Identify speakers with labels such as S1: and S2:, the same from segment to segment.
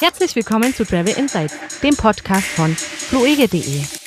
S1: Herzlich willkommen zu Travel Insights, dem Podcast von fluege.de.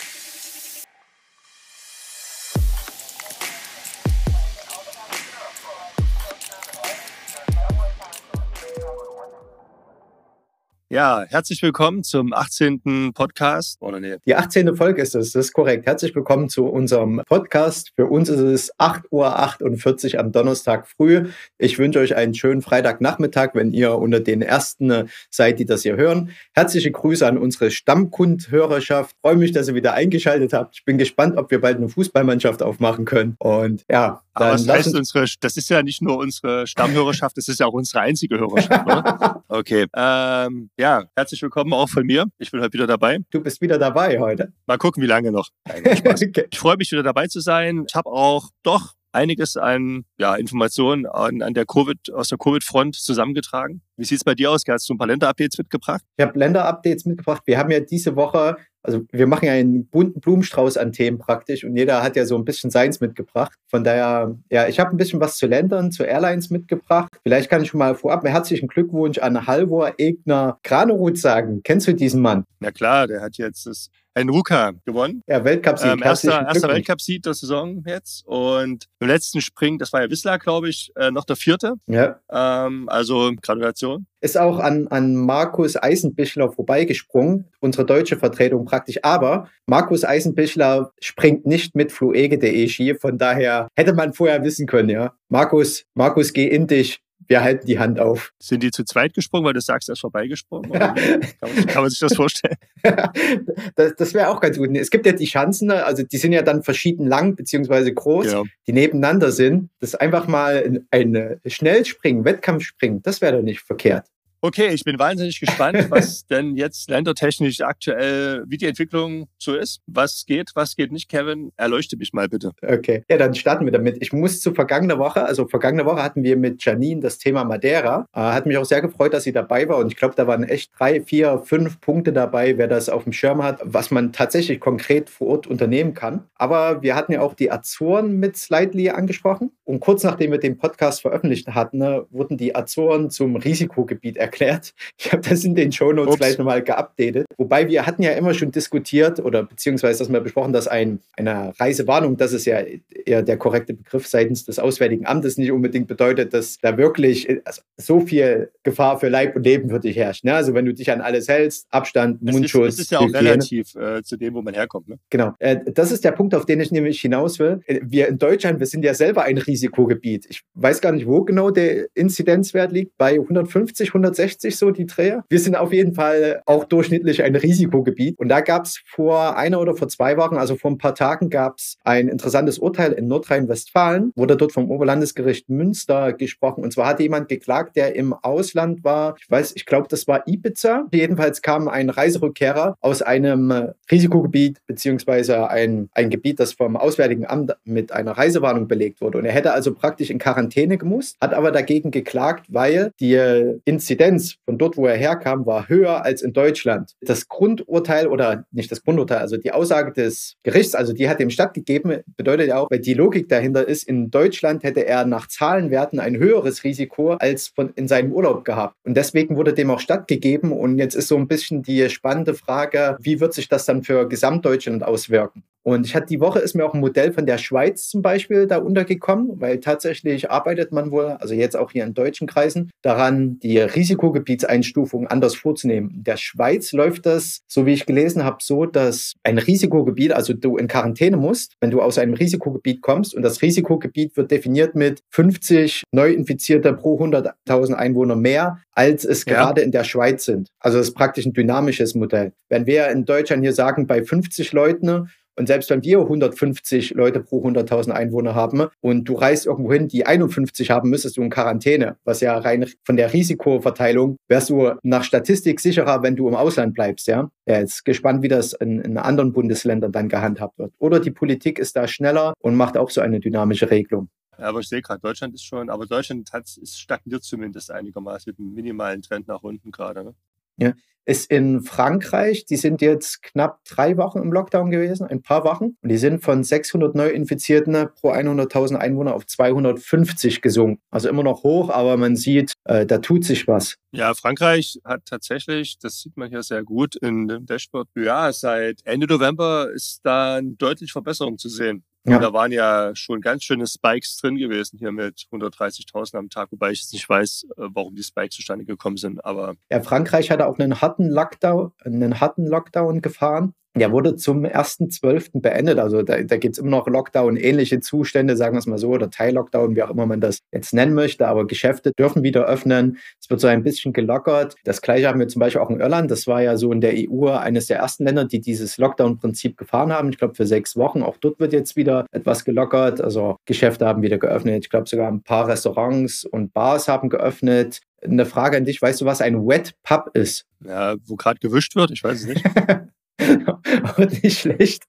S2: Ja, herzlich willkommen zum 18. Podcast. Oder nee.
S3: Die 18. Folge ist es, das ist korrekt. Herzlich willkommen zu unserem Podcast. Für uns ist es 8.48 Uhr am Donnerstag früh. Ich wünsche euch einen schönen Freitagnachmittag, wenn ihr unter den Ersten seid, die das hier hören. Herzliche Grüße an unsere Stammkundhörerschaft. Freue mich, dass ihr wieder eingeschaltet habt. Ich bin gespannt, ob wir bald eine Fußballmannschaft aufmachen können. Und ja,
S2: dann Aber was heißt unsere, das ist ja nicht nur unsere Stammhörerschaft, das ist ja auch unsere einzige Hörerschaft, oder? Okay. Ähm, ja, herzlich willkommen auch von mir. Ich bin heute wieder dabei.
S3: Du bist wieder dabei heute.
S2: Mal gucken, wie lange noch. okay. Ich freue mich wieder dabei zu sein. Ich habe auch doch einiges an ja, Informationen an, an der COVID, aus der Covid-Front zusammengetragen. Wie sieht es bei dir aus? Hast du ein paar Länder-Updates mitgebracht?
S3: Ich habe Länder-Updates mitgebracht. Wir haben ja diese Woche, also wir machen ja einen bunten Blumenstrauß an Themen praktisch und jeder hat ja so ein bisschen seins mitgebracht. Von daher, ja, ich habe ein bisschen was zu Ländern, zu Airlines mitgebracht. Vielleicht kann ich schon mal vorab herzlichen Glückwunsch an Halvor Egner Granerud sagen. Kennst du diesen Mann?
S2: Na klar, der hat jetzt das ein Ruka gewonnen.
S3: Ja, Weltcup-Sieg.
S2: Ähm, erster erster Weltcup-Sieg der Saison jetzt. Und im letzten Spring, das war ja Wissler, glaube ich, äh, noch der vierte.
S3: Ja.
S2: Ähm, also Gratulation.
S3: Ist auch an, an Markus Eisenbichler vorbeigesprungen, unsere deutsche Vertretung praktisch. Aber Markus Eisenbichler springt nicht mit fluege.de Ski. Von daher hätte man vorher wissen können, ja. Markus, Markus, geh in dich wir halten die Hand auf.
S2: Sind die zu zweit gesprungen, weil du sagst, er ist vorbeigesprungen? kann, man, kann, man, sich das vorstellen?
S3: das, das wäre auch ganz gut. Es gibt ja die Schanzen, also die sind ja dann verschieden lang beziehungsweise groß, ja. die nebeneinander sind. Das einfach mal ein Schnellspringen, Wettkampfspringen, das wäre doch nicht verkehrt.
S2: Okay, ich bin wahnsinnig gespannt, was denn jetzt ländertechnisch aktuell, wie die Entwicklung so ist. Was geht, was geht nicht, Kevin? Erleuchte mich mal bitte.
S3: Okay, ja, dann starten wir damit. Ich muss zu vergangener Woche, also vergangene Woche hatten wir mit Janine das Thema Madeira. Äh, hat mich auch sehr gefreut, dass sie dabei war und ich glaube, da waren echt drei, vier, fünf Punkte dabei, wer das auf dem Schirm hat, was man tatsächlich konkret vor Ort unternehmen kann. Aber wir hatten ja auch die Azoren mit Slightly angesprochen und kurz nachdem wir den Podcast veröffentlicht hatten, ne, wurden die Azoren zum Risikogebiet erklärt erklärt. Ich habe das in den Shownotes gleich nochmal geupdatet. Wobei wir hatten ja immer schon diskutiert oder beziehungsweise das mal besprochen, dass ein, eine Reisewarnung, das ist ja eher der korrekte Begriff seitens des Auswärtigen Amtes, nicht unbedingt bedeutet, dass da wirklich also so viel Gefahr für Leib und Leben für dich herrscht. Ne? Also wenn du dich an alles hältst, Abstand, das Mundschutz.
S2: Ist, das ist ja auch Hygiene. relativ äh, zu dem, wo man herkommt. Ne?
S3: Genau. Äh, das ist der Punkt, auf den ich nämlich hinaus will. Äh, wir in Deutschland, wir sind ja selber ein Risikogebiet. Ich weiß gar nicht, wo genau der Inzidenzwert liegt, bei 150, 160 60 so die Dreher. Wir sind auf jeden Fall auch durchschnittlich ein Risikogebiet. Und da gab es vor einer oder vor zwei Wochen, also vor ein paar Tagen, gab es ein interessantes Urteil in Nordrhein-Westfalen, wurde dort vom Oberlandesgericht Münster gesprochen. Und zwar hatte jemand geklagt, der im Ausland war. Ich weiß, ich glaube, das war Ibiza. Jedenfalls kam ein Reiserückkehrer aus einem Risikogebiet, beziehungsweise ein, ein Gebiet, das vom Auswärtigen Amt mit einer Reisewarnung belegt wurde. Und er hätte also praktisch in Quarantäne gemusst, hat aber dagegen geklagt, weil die Inzidenz Intelligenz von dort, wo er herkam, war höher als in Deutschland. Das Grundurteil oder nicht das Grundurteil, also die Aussage des Gerichts, also die hat dem stattgegeben, bedeutet ja auch, weil die Logik dahinter ist, in Deutschland hätte er nach Zahlenwerten ein höheres Risiko als von, in seinem Urlaub gehabt. Und deswegen wurde dem auch stattgegeben. Und jetzt ist so ein bisschen die spannende Frage, wie wird sich das dann für Gesamtdeutschland auswirken? Und ich hatte die Woche ist mir auch ein Modell von der Schweiz zum Beispiel da untergekommen, weil tatsächlich arbeitet man wohl, also jetzt auch hier in deutschen Kreisen, daran, die Risikogebietseinstufung anders vorzunehmen. In der Schweiz läuft das, so wie ich gelesen habe, so, dass ein Risikogebiet, also du in Quarantäne musst, wenn du aus einem Risikogebiet kommst und das Risikogebiet wird definiert mit 50 Neuinfizierte pro 100.000 Einwohner mehr, als es ja. gerade in der Schweiz sind. Also das ist praktisch ein dynamisches Modell. Wenn wir in Deutschland hier sagen, bei 50 Leuten und selbst wenn wir 150 Leute pro 100.000 Einwohner haben und du reist irgendwo hin, die 51 haben, müsstest du in Quarantäne, was ja rein von der Risikoverteilung wärst du nach Statistik sicherer, wenn du im Ausland bleibst, ja. Ja, jetzt gespannt, wie das in, in anderen Bundesländern dann gehandhabt wird. Oder die Politik ist da schneller und macht auch so eine dynamische Regelung.
S2: Ja, aber ich sehe gerade, Deutschland ist schon, aber Deutschland hat, ist stagniert zumindest einigermaßen mit einem minimalen Trend nach unten gerade. Ne?
S3: Ja ist in Frankreich, die sind jetzt knapp drei Wochen im Lockdown gewesen, ein paar Wochen. Und die sind von 600 Neuinfizierten pro 100.000 Einwohner auf 250 gesunken. Also immer noch hoch, aber man sieht, äh, da tut sich was.
S2: Ja, Frankreich hat tatsächlich, das sieht man hier sehr gut in dem Dashboard, ja, seit Ende November ist da eine deutliche Verbesserung zu sehen. Ja. Da waren ja schon ganz schöne Spikes drin gewesen hier mit 130.000 am Tag, wobei ich jetzt nicht weiß, äh, warum die Spikes zustande gekommen sind. Aber
S3: ja, Frankreich hatte auch einen harten Lockdown, einen harten Lockdown gefahren. Der wurde zum 1.12. beendet. Also da, da gibt es immer noch Lockdown-ähnliche Zustände, sagen wir es mal so, oder Teil-Lockdown, wie auch immer man das jetzt nennen möchte. Aber Geschäfte dürfen wieder öffnen. Es wird so ein bisschen gelockert. Das gleiche haben wir zum Beispiel auch in Irland. Das war ja so in der EU eines der ersten Länder, die dieses Lockdown-Prinzip gefahren haben. Ich glaube für sechs Wochen. Auch dort wird jetzt wieder etwas gelockert. Also Geschäfte haben wieder geöffnet. Ich glaube sogar ein paar Restaurants und Bars haben geöffnet. Eine Frage an dich, weißt du, was ein Wet Pub ist?
S2: Ja, wo gerade gewischt wird, ich weiß es nicht.
S3: und nicht schlecht.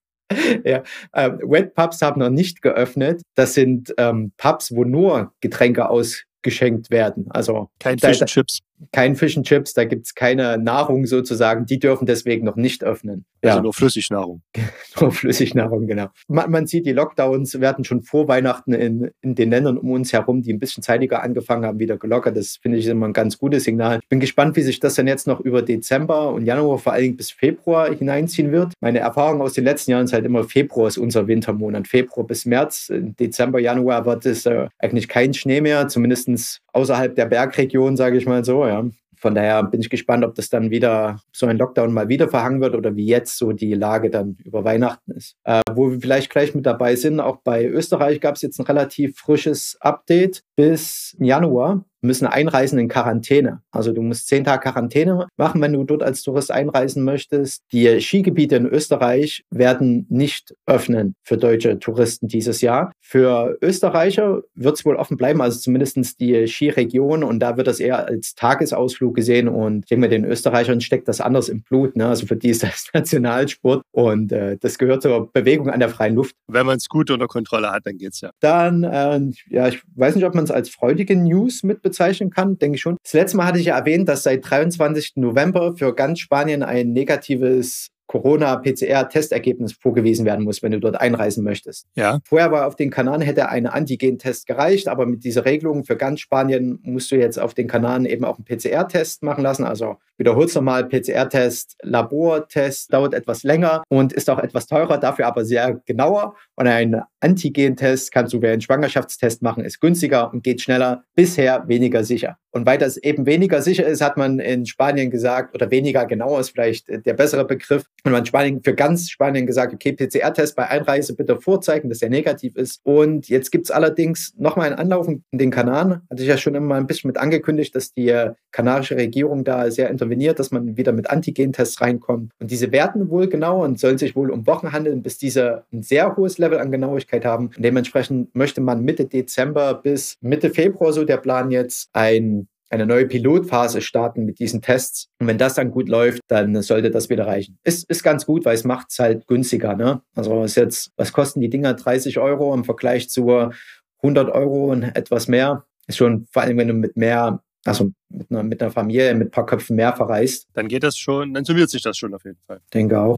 S3: Ja, ähm, Wet Pubs haben noch nicht geöffnet. Das sind ähm, Pubs, wo nur Getränke ausgeschenkt werden. Also
S2: kein Fish and Chips
S3: kein Fish and Chips, da gibt es keine Nahrung sozusagen, die dürfen deswegen noch nicht öffnen.
S2: Also ja. nur Flüssignahrung.
S3: nur Flüssignahrung, genau. Man, man, sieht, die Lockdowns werden schon vor Weihnachten in, in den Ländern um uns herum, die ein bisschen zeitiger angefangen haben, wieder gelockert. Das finde ich immer ein ganz gutes Signal. Bin gespannt, wie sich das dann jetzt noch über Dezember und Januar, vor allem bis Februar hineinziehen wird. Meine Erfahrung aus den letzten Jahren ist halt immer, Februar ist unser Wintermonat. Februar bis März, Dezember, Januar wird es äh, eigentlich kein Schnee mehr, zumindest außerhalb der Bergregion, sage ich mal so. Ja. Von daher bin ich gespannt, ob das dann wieder so ein Lockdown mal wieder verhangen wird oder wie jetzt so die Lage dann über Weihnachten ist. Äh, wo wir vielleicht gleich mit dabei sind, auch bei Österreich gab es jetzt ein relativ frisches Update bis Januar müssen einreisen in Quarantäne. Also du musst zehn Tage Quarantäne machen, wenn du dort als Tourist einreisen möchtest. Die Skigebiete in Österreich werden nicht öffnen für deutsche Touristen dieses Jahr. Für Österreicher wird es wohl offen bleiben, also zumindest die Skiregion und da wird das eher als Tagesausflug gesehen und ich denke mal, den Österreichern steckt das anders im Blut. Ne? Also für die ist das Nationalsport und äh, das gehört zur Bewegung an der freien Luft.
S2: Wenn man es gut unter Kontrolle hat, dann geht's ja.
S3: Dann, äh, ja, ich weiß nicht, ob man es als freudige News mit bezeichnen kann, denke ich schon. Das letzte Mal hatte ich ja erwähnt, dass seit 23. November für ganz Spanien ein negatives Corona-PCR-Testergebnis vorgewiesen werden muss, wenn du dort einreisen möchtest.
S2: Ja.
S3: Vorher war auf den Kanaren hätte ein Antigen-Test gereicht, aber mit dieser Regelung für ganz Spanien musst du jetzt auf den Kanaren eben auch einen PCR-Test machen lassen. Also wiederholst nochmal PCR-Test, Labortest, dauert etwas länger und ist auch etwas teurer, dafür aber sehr genauer. Und ein Antigen-Test kannst du wie einen Schwangerschaftstest machen, ist günstiger und geht schneller, bisher weniger sicher. Und weil das eben weniger sicher ist, hat man in Spanien gesagt, oder weniger genau ist vielleicht der bessere Begriff, und man Spanien für ganz Spanien gesagt, okay, PCR-Test bei Einreise bitte vorzeigen, dass er negativ ist. Und jetzt gibt es allerdings nochmal einen Anlauf in den Kanaren. Hatte ich ja schon immer ein bisschen mit angekündigt, dass die kanarische Regierung da sehr interveniert, dass man wieder mit Antigen-Tests reinkommt. Und diese werten wohl genau und sollen sich wohl um Wochen handeln, bis diese ein sehr hohes Level an Genauigkeit haben. Und dementsprechend möchte man Mitte Dezember bis Mitte Februar, so der Plan jetzt, ein eine neue Pilotphase starten mit diesen Tests. Und wenn das dann gut läuft, dann sollte das wieder reichen. Ist, ist ganz gut, weil es macht es halt günstiger. Ne? Also ist jetzt, was kosten die Dinger? 30 Euro im Vergleich zu 100 Euro und etwas mehr. Ist schon, vor allem wenn du mit mehr also mit einer, mit einer Familie, mit ein paar Köpfen mehr verreist.
S2: Dann geht das schon, dann summiert sich das schon auf jeden Fall.
S3: Denke auch.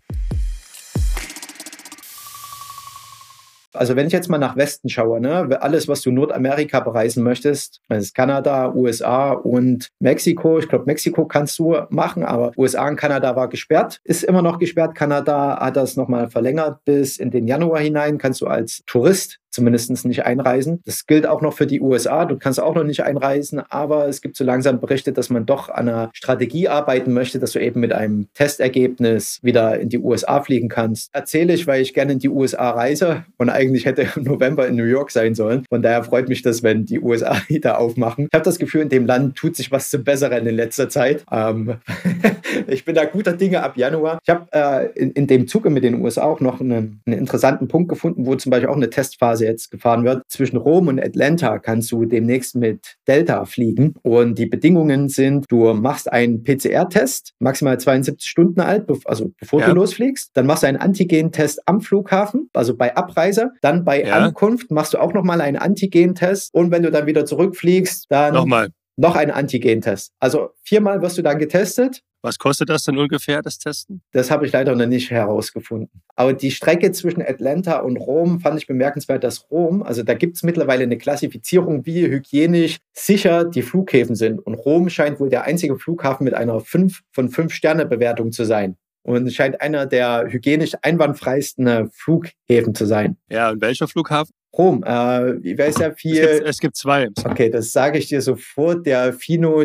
S3: Also wenn ich jetzt mal nach Westen schaue, ne, alles, was du Nordamerika bereisen möchtest, das ist Kanada, USA und Mexiko. Ich glaube, Mexiko kannst du machen, aber USA und Kanada war gesperrt, ist immer noch gesperrt. Kanada hat das nochmal verlängert bis in den Januar hinein. Kannst du als Tourist zumindest nicht einreisen. Das gilt auch noch für die USA. Du kannst auch noch nicht einreisen, aber es gibt so langsam Berichte, dass man doch an einer Strategie arbeiten möchte, dass du eben mit einem Testergebnis wieder in die USA fliegen kannst. Erzähle ich, weil ich gerne in die USA reise und eigentlich hätte im November in New York sein sollen. Von daher freut mich das, wenn die USA wieder aufmachen. Ich habe das Gefühl, in dem Land tut sich was zum Besseren in letzter Zeit. Ähm ich bin da guter Dinge ab Januar. Ich habe äh, in, in, dem Zuge mit den USA auch noch einen, einen interessanten Punkt gefunden, wo zum Beispiel auch eine Testphase jetzt gefahren wird. Zwischen Rom und Atlanta kannst du demnächst mit Delta fliegen. Und die Bedingungen sind, du machst einen PCR-Test, maximal 72 Stunden alt, also bevor ja. du losfliegst. Dann machst du einen Antigen-Test am Flughafen, also bei Abreise. Dann bei ja. Ankunft machst du auch nochmal einen Antigen-Test. Und wenn du dann wieder zurückfliegst, dann
S2: nochmal
S3: noch einen Antigen-Test. Also viermal wirst du dann getestet
S2: Was kostet das denn ungefähr, das Testen?
S3: Das habe ich leider noch nicht herausgefunden. Aber die Strecke zwischen Atlanta und Rom fand ich bemerkenswert, dass Rom, also da gibt es mittlerweile eine Klassifizierung, wie hygienisch sicher die Flughäfen sind. Und Rom scheint wohl der einzige Flughafen mit einer 5 von 5 Sterne Bewertung zu sein und scheint einer der hygienisch einwandfreisten Flughäfen zu sein.
S2: Ja, und welcher Flughafen?
S3: Rom. Äh, wie weiß ja viel.
S2: Es gibt, es gibt zwei.
S3: Okay, das sage ich dir sofort. Der Fino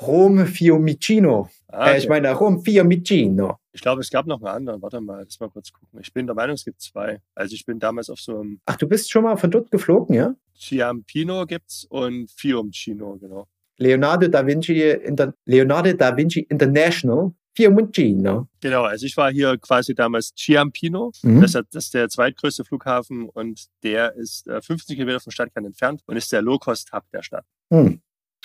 S3: Rom Fiumicino. Ah, okay. äh, ich meine Rom Fiumicino.
S2: Ich glaube, es gab noch einen anderen. Warte mal, lass mal kurz gucken. Ich bin der Meinung, es gibt zwei. Also ich bin damals auf so einem.
S3: Ach, du bist schon mal von dort geflogen, ja?
S2: Ciampino gibt's und Fiumicino, genau.
S3: Leonardo da Vinci, Inter Leonardo da Vinci International Fiumicino.
S2: Genau, also ich war hier quasi damals Ciampino. Mhm. Das, ist der zweitgrößte Flughafen und der ist 50 äh, Kilometer vom Stadtkern entfernt und ist der Low-Cost-Hub der Stadt.
S3: Mhm.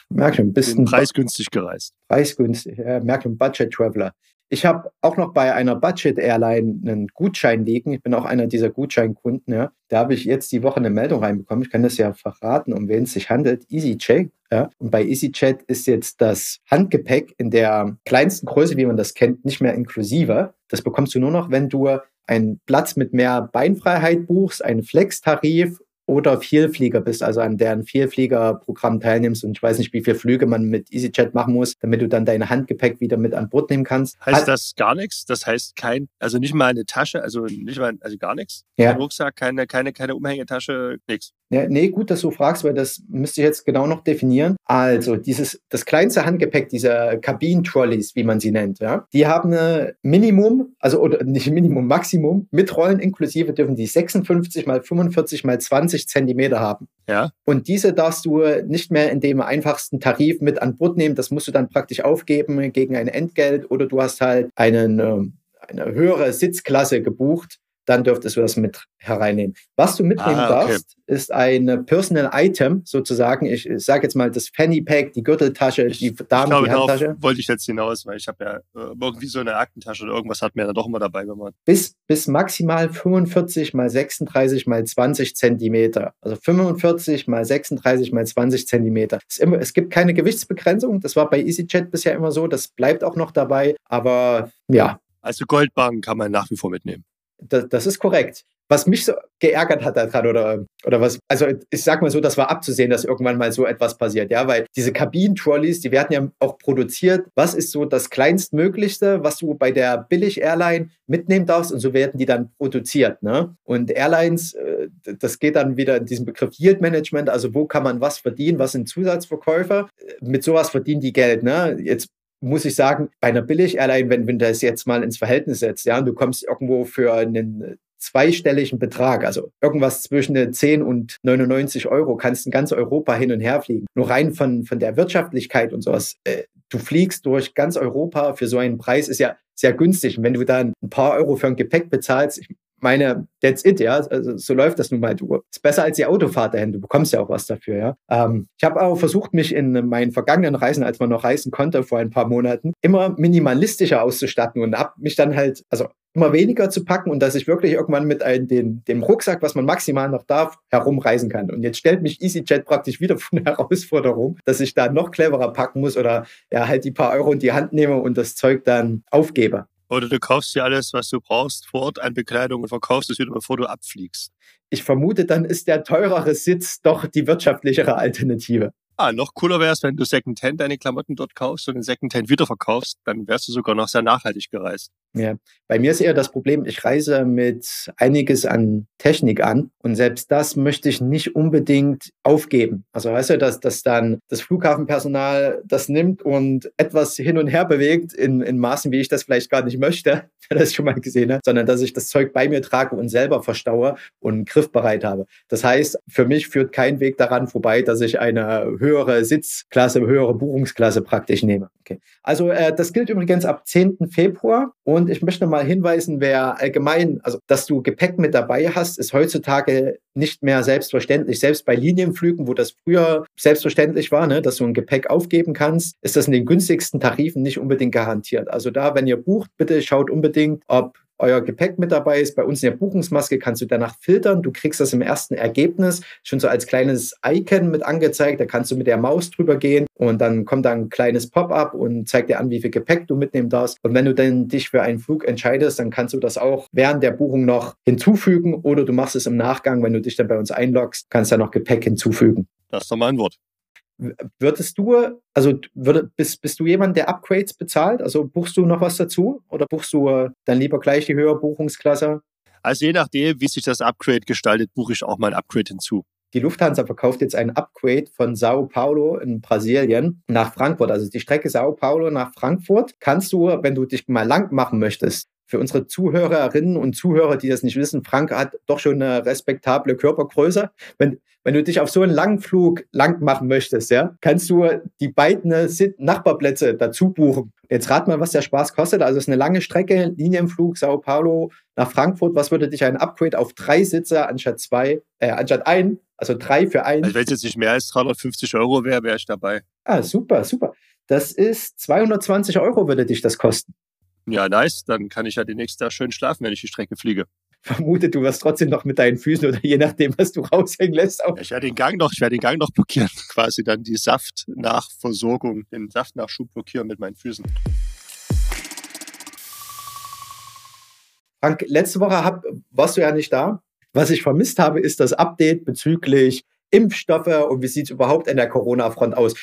S3: Merk schon, bist
S2: ein preisgünstig gereist.
S3: Preisgünstig, ja, merk schon, Budget Traveler. Ich habe auch noch bei einer Budget Airline einen Gutschein liegen. Ich bin auch einer dieser Gutscheinkunden. Ja. Da habe ich jetzt die Woche eine Meldung reinbekommen. Ich kann das ja verraten, um wen es sich handelt. EasyJet. Ja. Und bei EasyJet ist jetzt das Handgepäck in der kleinsten Größe, wie man das kennt, nicht mehr inklusive. Das bekommst du nur noch, wenn du einen Platz mit mehr Beinfreiheit buchst, einen Flex-Tarif oder Vielflieger bist, also an deren Vielfliegerprogramm teilnimmst und ich weiß nicht, wie viele Flüge man mit EasyJet machen muss, damit du dann dein Handgepäck wieder mit an Bord nehmen kannst.
S2: Heißt das gar nichts? Das heißt kein, also nicht mal eine Tasche, also nicht mal, also gar nichts? Ja. Kein Rucksack, keine, keine, keine Umhängetasche, nichts.
S3: Ja, nee, gut, dass du fragst, weil das müsste ich jetzt genau noch definieren. Also, dieses, das kleinste Handgepäck, diese Kabinen-Trolleys, wie man sie nennt, ja, die haben eine Minimum, also oder nicht Minimum, Maximum, mit Rollen inklusive dürfen die 56 mal 45 mal 20 Zentimeter haben.
S2: Ja.
S3: Und diese darfst du nicht mehr in dem einfachsten Tarif mit an Bord nehmen. Das musst du dann praktisch aufgeben gegen ein Entgelt oder du hast halt einen, ähm, eine höhere Sitzklasse gebucht dann dürftest du das mit hereinnehmen. Was du mitnehmen ah, okay. darfst, ist ein Personal Item sozusagen. Ich, ich sage jetzt mal das Fanny Pack, die Gürteltasche,
S2: ich,
S3: die
S2: Damen, ich glaube, die Handtasche. wollte ich jetzt hinaus, weil ich habe ja äh, irgendwie so eine Aktentasche oder irgendwas hat mir dann doch immer dabei gemacht.
S3: Bis, bis maximal 45 mal 36 mal 20 Zentimeter. Also 45 mal 36 mal 20 Zentimeter. Es, immer, es gibt keine Gewichtsbegrenzung. Das war bei EasyJet bisher immer so. Das bleibt auch noch dabei. Aber ja,
S2: also Goldbarren kann man nach wie vor mitnehmen.
S3: Das, das ist korrekt. Was mich so geärgert hat daran oder, oder was, also ich sag mal so, das war abzusehen, dass irgendwann mal so etwas passiert, ja, weil diese Kabinen-Trolleys, die werden ja auch produziert. Was ist so das kleinstmöglichste, was du bei der Billig-Airline mitnehmen darfst und so werden die dann produziert, ne? Und Airlines, äh, das geht dann wieder in diesen Begriff Yield Management, also wo kann man was verdienen, was sind Zusatzverkäufer? Mit sowas verdienen die Geld, ne? Jetzt muss ich sagen, bei einer Billig-Airline, wenn, wenn du das jetzt mal ins Verhältnis setzt, ja, und du kommst irgendwo für einen zweistelligen Betrag, also irgendwas zwischen 10 und 99 Euro, kannst in ganz Europa hin und her fliegen. Nur rein von, von der Wirtschaftlichkeit und sowas, äh, du fliegst durch ganz Europa für so einen Preis, ist ja sehr günstig. Und wenn du dann ein paar Euro für ein Gepäck bezahlst, ich meine, that's it, ja. Also so läuft das nun mal. Du ist besser als die Autofahrt dahin. Du bekommst ja auch was dafür, ja. Ähm, ich habe auch versucht, mich in meinen vergangenen Reisen, als man noch reisen konnte vor ein paar Monaten, immer minimalistischer auszustatten und habe mich dann halt, also immer weniger zu packen und dass ich wirklich irgendwann mit ein, den, dem Rucksack, was man maximal noch darf, herumreisen kann. Und jetzt stellt mich EasyJet praktisch wieder von der Herausforderung, dass ich da noch cleverer packen muss oder ja halt die paar Euro in die Hand nehme und das Zeug dann aufgebe.
S2: Oder du kaufst dir alles, was du brauchst, vor Ort an Bekleidung und verkaufst es wieder, bevor du abfliegst.
S3: Ich vermute, dann ist der teurere Sitz doch die wirtschaftlichere Alternative.
S2: Ah, noch cooler wäre es, wenn du Secondhand deine Klamotten dort kaufst und den Secondhand wiederverkaufst, dann wärst du sogar noch sehr nachhaltig gereist.
S3: Ja, bei mir ist eher das Problem, ich reise mit einiges an Technik an und selbst das möchte ich nicht unbedingt aufgeben. Also weißt du, dass, dass dann das Flughafenpersonal das nimmt und etwas hin und her bewegt in, in Maßen, wie ich das vielleicht gar nicht möchte, wer das schon mal gesehen hat, sondern dass ich das Zeug bei mir trage und selber verstaue und griffbereit habe. Das heißt, für mich führt kein Weg daran vorbei, dass ich eine höhere Sitzklasse, höhere Buchungsklasse praktisch nehme. Okay. Also äh, das gilt übrigens ab 10. Februar und und ich möchte mal hinweisen, wer allgemein, also dass du Gepäck mit dabei hast, ist heutzutage nicht mehr selbstverständlich. Selbst bei Linienflügen, wo das früher selbstverständlich war, ne, dass du ein Gepäck aufgeben kannst, ist das in den günstigsten Tarifen nicht unbedingt garantiert. Also da, wenn ihr bucht, bitte schaut unbedingt, ob euer Gepäck mit dabei ist. Bei uns in der Buchungsmaske kannst du danach filtern. Du kriegst das im ersten Ergebnis schon so als kleines Icon mit angezeigt. Da kannst du mit der Maus drüber gehen und dann kommt da ein kleines Pop-up und zeigt dir an, wie viel Gepäck du mitnehmen darfst. Und wenn du dann dich für einen Flug entscheidest, dann kannst du das auch während der Buchung noch hinzufügen oder du machst es im Nachgang, wenn du dich dann bei uns einloggst, kannst du da noch Gepäck hinzufügen.
S2: Das ist doch mal ein Wort.
S3: Würdest du, also würde, bist, bist du jemand, der Upgrades bezahlt? Also buchst du noch was dazu oder buchst du äh, dann lieber gleich die höhere Buchungsklasse?
S2: Also je nachdem, wie sich das Upgrade gestaltet, buche ich auch mal ein Upgrade hinzu.
S3: Die Lufthansa verkauft jetzt ein Upgrade von Sao Paulo in Brasilien nach Frankfurt. Also die Strecke Sao Paulo nach Frankfurt kannst du, wenn du dich mal lang machen möchtest, für unsere Zuhörerinnen und Zuhörer, die das nicht wissen, Frank hat doch schon eine respektable Körpergröße. Wenn, wenn du dich auf so einen langen Flug lang machen möchtest, ja, kannst du die beiden Nachbarplätze dazu buchen. Jetzt rat mal, was der Spaß kostet. Also es ist eine lange Strecke, Linienflug Sao Paulo nach Frankfurt. Was würde dich ein Upgrade auf drei Sitze anstatt zwei, äh, anstatt ein, also drei für ein?
S2: Also wenn es jetzt nicht mehr als 350 Euro wäre, wäre ich dabei.
S3: Ah, super, super. Das ist 220 Euro würde dich das kosten.
S2: Ja, nice. Dann kann ich ja den nächsten Tag schön schlafen, wenn ich die Strecke fliege.
S3: Vermute, du wirst trotzdem noch mit deinen Füßen oder je nachdem, was du raushängen lässt.
S2: Auch. Ich werde den Gang noch, ich werde den Gang noch blockieren, quasi dann die Saftnachversorgung, den Saftnachschub blockieren mit meinen Füßen.
S3: Frank, letzte Woche hab, warst du ja nicht da. Was ich vermisst habe, ist das Update bezüglich Impfstoffe und wie sieht es überhaupt an der Corona-Front aus.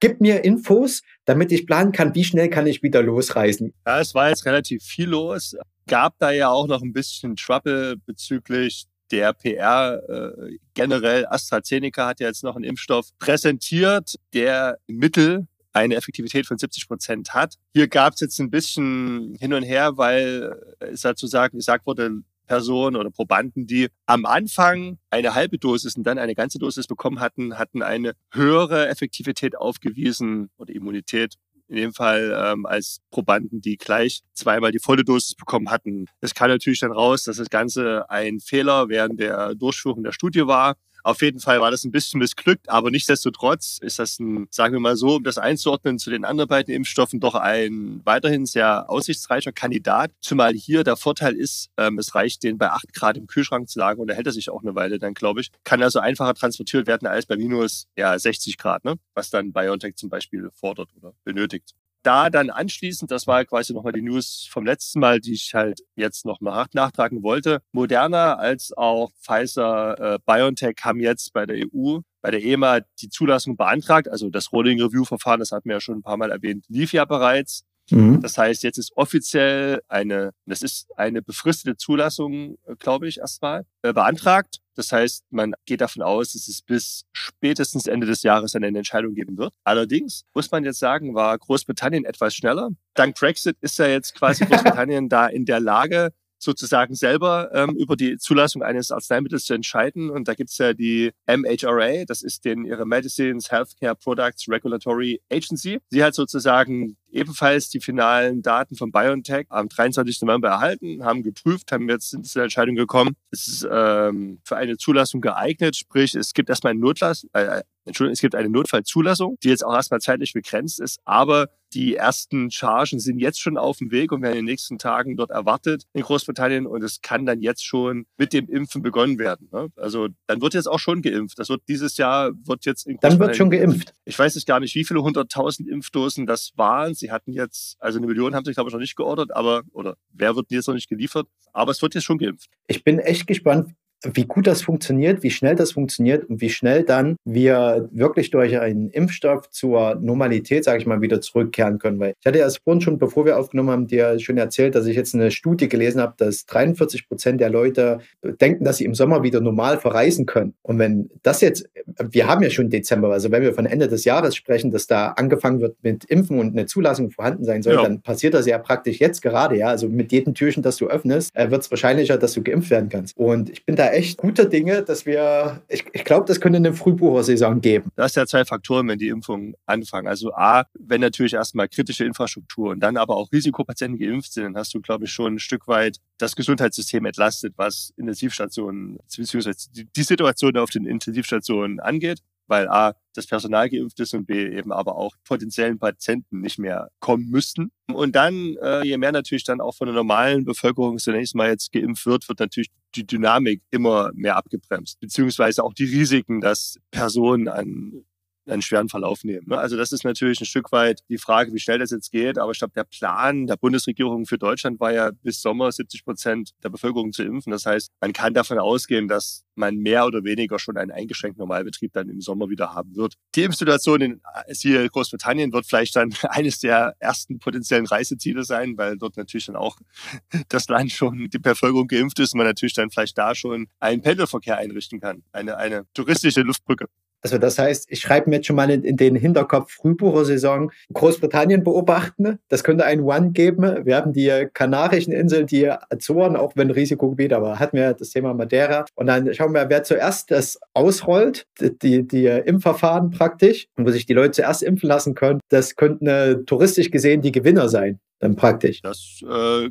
S3: Gib mir Infos, damit ich planen kann, wie schnell kann ich wieder losreisen.
S2: Ja, es war jetzt relativ viel los. Gab da ja auch noch ein bisschen Trouble bezüglich der PR. Äh, generell AstraZeneca hat ja jetzt noch einen Impfstoff präsentiert, der Mittel eine Effektivität von 70 Prozent hat. Hier gab es jetzt ein bisschen hin und her, weil es dazu sagen, gesagt wurde, Personen oder Probanden, die am Anfang eine halbe Dosis und dann eine ganze Dosis bekommen hatten, hatten eine höhere Effektivität aufgewiesen oder Immunität. In dem Fall ähm, als Probanden, die gleich zweimal die volle Dosis bekommen hatten. Es kam natürlich dann raus, dass das Ganze ein Fehler während der Durchführung der Studie war. Auf jeden Fall war das ein bisschen missglückt, aber nichtsdestotrotz ist das ein, sagen wir mal so, um das einzuordnen zu den anderen beiden Impfstoffen, doch ein weiterhin sehr aussichtsreicher Kandidat. Zumal hier der Vorteil ist, ähm, es reicht, den bei 8 Grad im Kühlschrank zu lagern und da hält er sich auch eine Weile dann, glaube ich. Kann also einfacher transportiert werden als bei minus ja, 60 Grad, ne? was dann BioNTech zum Beispiel fordert oder benötigt da dann anschließend, das war quasi nochmal die News vom letzten Mal, die ich halt jetzt noch mal nachtragen wollte. Moderna als auch Pfizer, äh, BioNTech haben jetzt bei der EU, bei der EMA die Zulassung beantragt. Also das Rolling Review Verfahren, das hatten wir ja schon ein paar Mal erwähnt, lief ja bereits. Mhm. Das heißt, jetzt ist offiziell eine, das ist eine befristete Zulassung, äh, glaube ich, erstmal äh, beantragt. Das heißt, man geht davon aus, dass es bis spätestens Ende des Jahres eine Entscheidung geben wird. Allerdings muss man jetzt sagen, war Großbritannien etwas schneller. Dank Brexit ist ja jetzt quasi Großbritannien da in der Lage, sozusagen selber ähm, über die Zulassung eines Arzneimittels zu entscheiden. Und da gibt's ja die MHRA, das ist den ihre Medicines Healthcare Products Regulatory Agency. Sie hat sozusagen ebenfalls die finalen Daten von BioNTech am 23. November erhalten, haben geprüft, haben jetzt zu der Entscheidung gekommen, es ist ähm, für eine Zulassung geeignet, sprich es gibt erstmal einen Notlass, äh, Entschuldigung, es gibt eine Notfallzulassung, die jetzt auch erstmal zeitlich begrenzt ist, aber die ersten Chargen sind jetzt schon auf dem Weg und werden in den nächsten Tagen dort erwartet in Großbritannien und es kann dann jetzt schon mit dem Impfen begonnen werden. Ne? Also dann wird jetzt auch schon geimpft. Das wird dieses Jahr wird jetzt in
S3: Dann wird schon geimpft.
S2: Ich weiß jetzt gar nicht, wie viele hunderttausend Impfdosen das waren. Sie hatten jetzt, also eine Million haben sie, glaube ich, noch nicht geordert, aber, oder wer wird jetzt noch nicht geliefert? Aber es wird jetzt schon geimpft.
S3: Ich bin echt gespannt, wie gut das funktioniert, wie schnell das funktioniert und wie schnell dann wir wirklich durch einen Impfstoff zur Normalität, sage ich mal, wieder zurückkehren können. Weil ich hatte ja vorhin schon, bevor wir aufgenommen haben, dir schon erzählt, dass ich jetzt eine Studie gelesen habe, dass 43 Prozent der Leute denken, dass sie im Sommer wieder normal verreisen können. Und wenn das jetzt, wir haben ja schon Dezember, also wenn wir von Ende des Jahres sprechen, dass da angefangen wird mit Impfen und eine Zulassung vorhanden sein soll, ja. dann passiert das ja praktisch jetzt gerade, ja. Also mit jedem Türchen, das du öffnest, äh, wird es wahrscheinlicher, dass du geimpft werden kannst. Und ich bin da echt guter Dinge, dass wir, ich, ich glaube, das könnte eine Frühbuchersaison geben.
S2: Das sind ja zwei Faktoren, wenn die Impfungen anfangen. Also A, wenn natürlich erstmal kritische Infrastruktur und dann aber auch Risikopatienten geimpft sind, dann hast du, glaube ich, schon ein Stück weit das Gesundheitssystem entlastet, was Intensivstationen, beziehungsweise die Situation auf den Intensivstationen angeht. weil A, das Personal geimpft ist und B, eben aber auch potenziellen Patienten nicht mehr kommen müssten. Und dann, äh, je mehr natürlich dann auch von der normalen Bevölkerung zunächst mal jetzt geimpft wird, wird natürlich die Dynamik immer mehr abgebremst, beziehungsweise auch die Risiken, dass Personen an einen schweren Verlauf nehmen. Ne? Also das ist natürlich ein Stück weit die Frage, wie schnell das jetzt geht. Aber ich glaube, der Plan der Bundesregierung für Deutschland war ja bis Sommer 70 Prozent der Bevölkerung zu impfen. Das heißt, man kann davon ausgehen, dass man mehr oder weniger schon einen eingeschränkten Normalbetrieb dann im Sommer wieder haben wird. Die Impfsituation in siehe Großbritannien wird vielleicht dann eines der ersten potenziellen Reiseziele sein, weil dort natürlich dann auch das Land schon die Bevölkerung geimpft ist und man natürlich dann vielleicht da schon einen Pendelverkehr einrichten kann. Eine, eine touristische Luftbrücke.
S3: Also das heißt, ich schreibe mir jetzt schon mal in, in den Hinterkopf Frühbuchersaison Großbritannien beobachten. Das könnte ein One geben. Wir haben die Kanarischen Inseln, die Azoren, auch wenn Risikogebiet, aber hatten wir das Thema Madeira. Und dann schauen wir, wer zuerst das ausrollt, die, die Impfverfahren praktisch, wo sich die Leute zuerst impfen lassen können. Das könnten touristisch gesehen die Gewinner sein, dann praktisch.
S2: Das äh,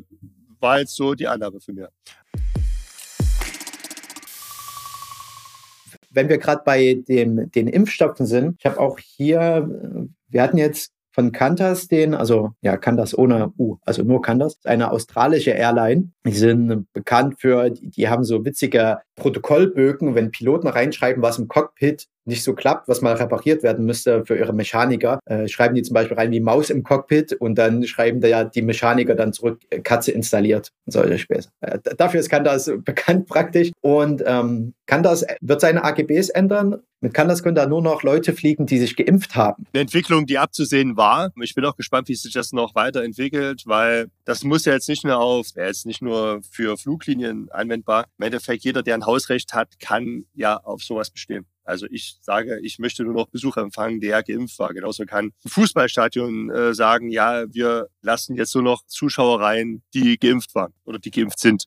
S2: war jetzt so die Annahme für mich.
S3: Wenn wir gerade bei dem, den Impfstoffen sind, ich habe auch hier, wir hatten jetzt von Qantas den, also ja, Qantas ohne U, also nur Qantas, eine australische Airline. Die sind bekannt für, die haben so witzige Protokollbögen, wenn Piloten reinschreiben, was im Cockpit nicht so klappt, was mal repariert werden müsste für ihre Mechaniker, äh, schreiben die zum Beispiel rein wie Maus im Cockpit und dann schreiben da die Mechaniker dann zurück, äh, Katze installiert und solche Späße. Äh, dafür ist Candas bekannt praktisch und ähm, Candas wird seine AGBs ändern. Mit Candas können da nur noch Leute fliegen, die sich geimpft haben.
S2: Eine Entwicklung, die abzusehen war. Ich bin auch gespannt, wie sich das noch weiterentwickelt, weil das muss ja jetzt nicht nur auf, jetzt nicht nur für Fluglinien anwendbar. Im Endeffekt jeder, der ein Hausrecht hat, kann ja auf sowas bestehen. Also ich sage, ich möchte nur noch Besucher empfangen, der geimpft war. Genauso kann ein Fußballstadion äh, sagen, ja, wir lassen jetzt nur noch Zuschauer rein, die geimpft waren oder die geimpft sind.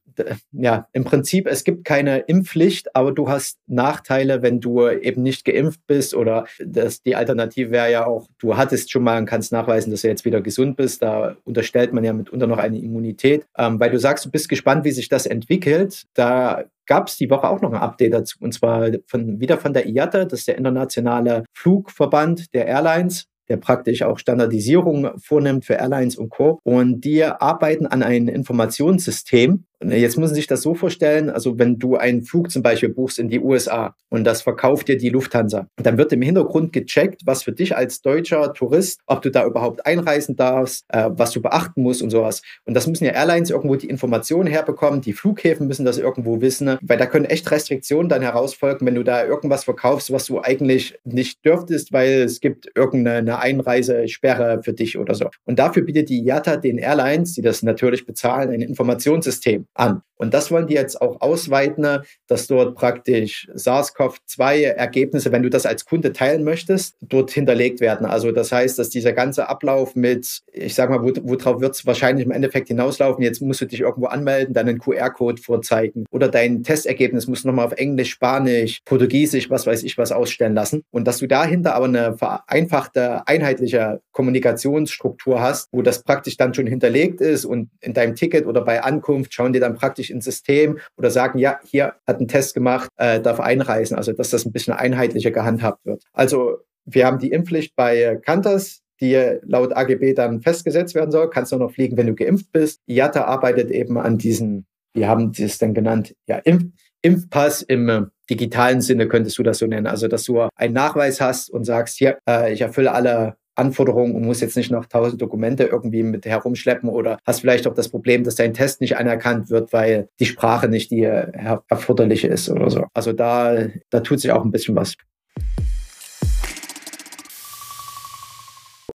S3: Ja, im Prinzip, es gibt keine Impfpflicht, aber du hast Nachteile, wenn du eben nicht geimpft bist oder das, die Alternative wäre ja auch, du hattest schon mal und kannst nachweisen, dass du jetzt wieder gesund bist. Da unterstellt man ja mitunter noch eine Immunität. Ähm, weil du sagst, du bist gespannt, wie sich das entwickelt. Da gab es die Woche auch noch ein Update dazu, und zwar von, wieder von der IATA, das ist der internationale Flugverband der Airlines der praktisch auch Standardisierung vornimmt für Airlines und Co. Und die arbeiten an einem Informationssystem, Jetzt muss man sich das so vorstellen, also wenn du einen Flug zum Beispiel buchst in die USA und das verkauft dir die Lufthansa, dann wird im Hintergrund gecheckt, was für dich als deutscher Tourist, ob du da überhaupt einreisen darfst, äh, was du beachten musst und sowas. Und das müssen ja Airlines irgendwo die Informationen herbekommen, die Flughäfen müssen das irgendwo wissen, weil da können echt Restriktionen dann herausfolgen, wenn du da irgendwas verkaufst, was du eigentlich nicht dürftest, weil es gibt irgendeine Einreisesperre für dich oder so. Und dafür bietet die IATA den Airlines, die das natürlich bezahlen, ein Informationssystem an. Und das wollen die jetzt auch ausweiten, dass dort praktisch SARS-CoV-2-Ergebnisse, wenn du das als Kunde teilen möchtest, dort hinterlegt werden. Also das heißt, dass dieser ganze Ablauf mit, ich sag mal, worauf wird es wahrscheinlich im Endeffekt hinauslaufen? Jetzt musst du dich irgendwo anmelden, dann einen QR-Code vorzeigen oder dein Testergebnis musst du nochmal auf Englisch, Spanisch, Portugiesisch, was weiß ich was ausstellen lassen. Und dass du dahinter aber eine vereinfachte, einheitliche Kommunikationsstruktur hast, wo das praktisch dann schon hinterlegt ist und in deinem Ticket oder bei Ankunft schauen dir dann praktisch ins System oder sagen, ja, hier hat ein Test gemacht, äh, darf einreisen. Also, dass das ein bisschen einheitlicher gehandhabt wird. Also, wir haben die Impfpflicht bei Kantas, die laut AGB dann festgesetzt werden soll. Kannst du noch fliegen, wenn du geimpft bist. IATA arbeitet eben an diesen, wir haben das dann genannt, ja, Impf Impfpass im äh, digitalen Sinne könntest du das so nennen. Also, dass du einen Nachweis hast und sagst, hier, äh, ich erfülle alle Anforderungen und musst jetzt nicht noch tausend Dokumente irgendwie mit herumschleppen oder hast vielleicht auch das Problem, dass dein Test nicht anerkannt wird, weil die Sprache nicht die erforderliche ist oder so. Also da, da tut sich auch ein bisschen was.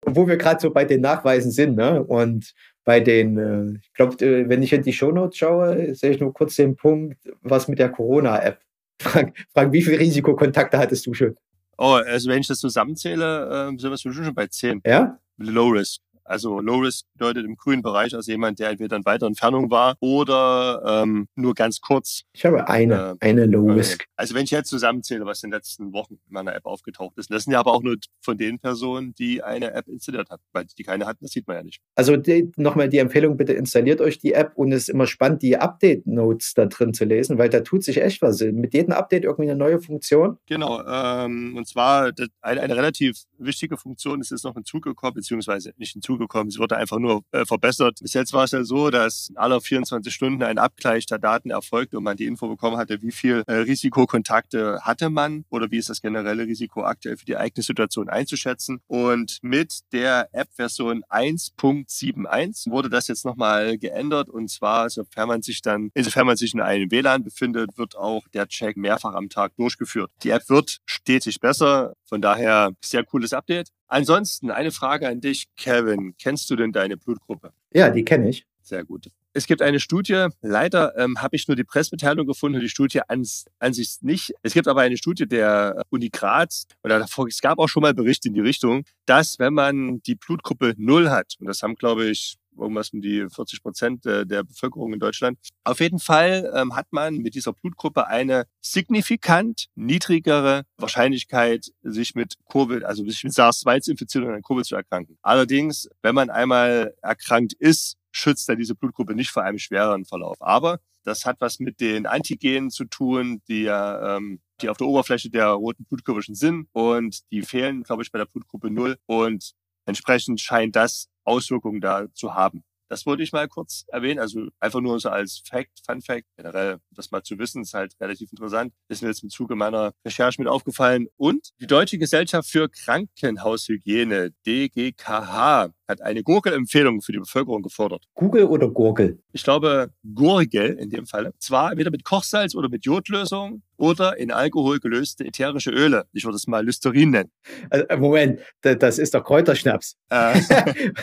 S3: Wo wir gerade so bei den Nachweisen sind, ne? Und bei den, äh, ich glaube, äh, wenn ich in die Shownotes schaue, sehe ich nur kurz den Punkt, was mit der Corona-App. Frank, Frank, wie viele Risikokontakte hattest du schon?
S2: Oh, also wenn ich das zusammenzähle, äh, sind wir schon bei 10.
S3: Ja?
S2: Low Risk. Also Low Risk bedeutet im grünen Bereich also jemand, der entweder in weiter Entfernung war oder ähm, nur ganz kurz.
S3: Ich habe eine, äh, eine Low Risk.
S2: Also wenn ich jetzt zusammenzähle, was in den letzten Wochen in meiner App aufgetaucht ist, das sind ja aber auch nur von den Personen, die eine App installiert hat, weil die keine hatten, das sieht man ja nicht.
S3: Also nochmal die Empfehlung, bitte installiert euch die App und es ist immer spannend, die Update-Notes da drin zu lesen, weil da tut sich echt was. Mit jedem Update irgendwie eine neue Funktion.
S2: Genau, ähm, und zwar eine, eine relativ wichtige Funktion ist jetzt noch hinzugekommen, beziehungsweise nicht hinzugekommen, es wurde einfach nur äh, verbessert. Bis jetzt war es ja so, dass alle 24 Stunden ein Abgleich der Daten erfolgte und man die Info bekommen hatte, wie viel äh, Risikokontakte hatte man oder wie ist das generelle Risiko aktuell für die eigene Situation einzuschätzen. Und mit der App-Version 1.71 wurde das jetzt nochmal geändert und zwar, sofern man sich dann, insofern man sich in einem WLAN befindet, wird auch der Check mehrfach am Tag durchgeführt. Die App wird stetig besser, von daher sehr cooles Update. Ansonsten eine Frage an dich, Kevin. Kennst du denn deine Blutgruppe?
S3: Ja, die kenne ich.
S2: Sehr gut. Es gibt eine Studie, leider ähm, habe ich nur die Pressemitteilung gefunden und die Studie an, an sich nicht. Es gibt aber eine Studie der Uni Graz, und es gab auch schon mal Berichte in die Richtung, dass wenn man die Blutgruppe Null hat, und das haben, glaube ich, irgendwas um die 40 Prozent der Bevölkerung in Deutschland. Auf jeden Fall ähm, hat man mit dieser Blutgruppe eine signifikant niedrigere Wahrscheinlichkeit, sich mit Covid, also sich mit SARS-2 zu infizieren und an Covid zu erkranken. Allerdings, wenn man einmal erkrankt ist, schützt er diese Blutgruppe nicht vor einem schwereren Verlauf. Aber das hat was mit den Antigenen zu tun, die ja ähm, die auf der Oberfläche der roten Blutkörperchen sind und die fehlen, glaube ich, bei der Blutgruppe null und entsprechend scheint das Auswirkungen da zu haben. Das wollte ich mal kurz erwähnen. Also einfach nur so als Fact, Fun Fact. Generell, das mal zu wissen, ist halt relativ interessant. Ist mir jetzt im Zuge meiner Recherche mit aufgefallen. Und die Deutsche Gesellschaft für Krankenhaushygiene, DGKH, hat eine Gurgelempfehlung für die Bevölkerung gefordert.
S3: Google oder Gurgel?
S2: Ich glaube Gurgel in dem Fall. Zwar entweder mit Kochsalz oder mit Jodlösung oder in Alkohol gelöste ätherische Öle. Ich würde es mal Listerin nennen.
S3: Also, Moment, das ist doch Kräuterschnaps. Äh.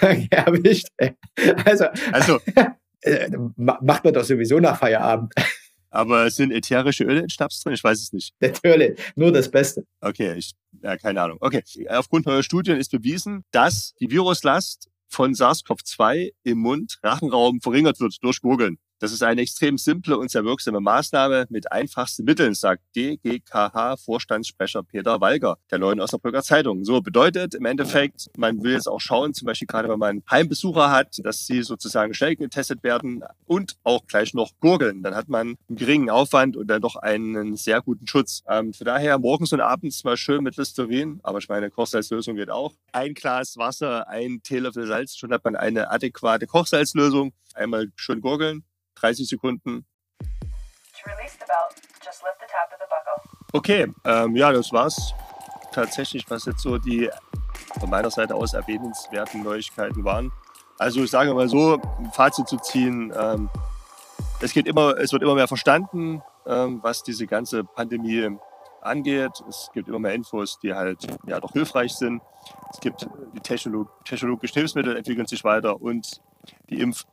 S3: Erwischt. Also, also äh, macht man doch sowieso nach Feierabend.
S2: Aber es sind ätherische Öle in Schnaps drin? Ich weiß es nicht.
S3: Natürlich, nur das Beste.
S2: Okay, ich, ja, keine Ahnung. Okay, aufgrund neuer Studien ist bewiesen, dass die Viruslast von SARS-CoV-2 im Mund-Rachenraum verringert wird durch Gurgeln. Das ist eine extrem simple und sehr wirksame Maßnahme mit einfachsten Mitteln, sagt DGKH-Vorstandssprecher Peter Walger der Neuen Osnabrücker Zeitung. So bedeutet im Endeffekt, man will jetzt auch schauen, zum Beispiel gerade wenn man Heimbesucher hat, dass sie sozusagen schnell getestet werden und auch gleich noch gurgeln. Dann hat man einen geringen Aufwand und dann doch einen sehr guten Schutz. Ähm, von daher morgens und abends mal schön mit Listerin, aber ich meine, Kochsalzlösung geht auch. Ein Glas Wasser, ein Teelöffel Salz, schon hat man eine adäquate Kochsalzlösung. Einmal schön gurgeln 30 Sekunden. Okay, ähm, ja, das war's tatsächlich, was jetzt so die von meiner Seite aus erwähnenswerten Neuigkeiten waren. Also ich sage mal so, ein Fazit zu ziehen, ähm, es, geht immer, es wird immer mehr verstanden, ähm, was diese ganze Pandemie angeht. Es gibt immer mehr Infos, die halt ja doch hilfreich sind. Es gibt die Technolog technologischen Hilfsmittel entwickeln sich weiter und die Impf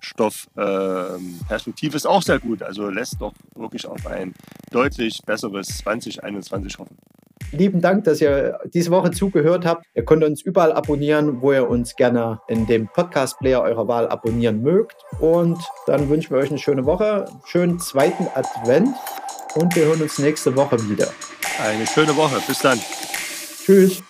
S2: Stoffperspektive ähm, ist auch sehr gut. Also lässt doch wirklich auf ein deutlich besseres 2021 hoffen.
S3: Lieben Dank, dass ihr diese Woche zugehört habt. Ihr könnt uns überall abonnieren, wo ihr uns gerne in dem Podcast-Player eurer Wahl abonnieren mögt. Und dann wünschen wir euch eine schöne Woche, schönen zweiten Advent und wir hören uns nächste Woche wieder.
S2: Eine schöne Woche. Bis dann.
S3: Tschüss.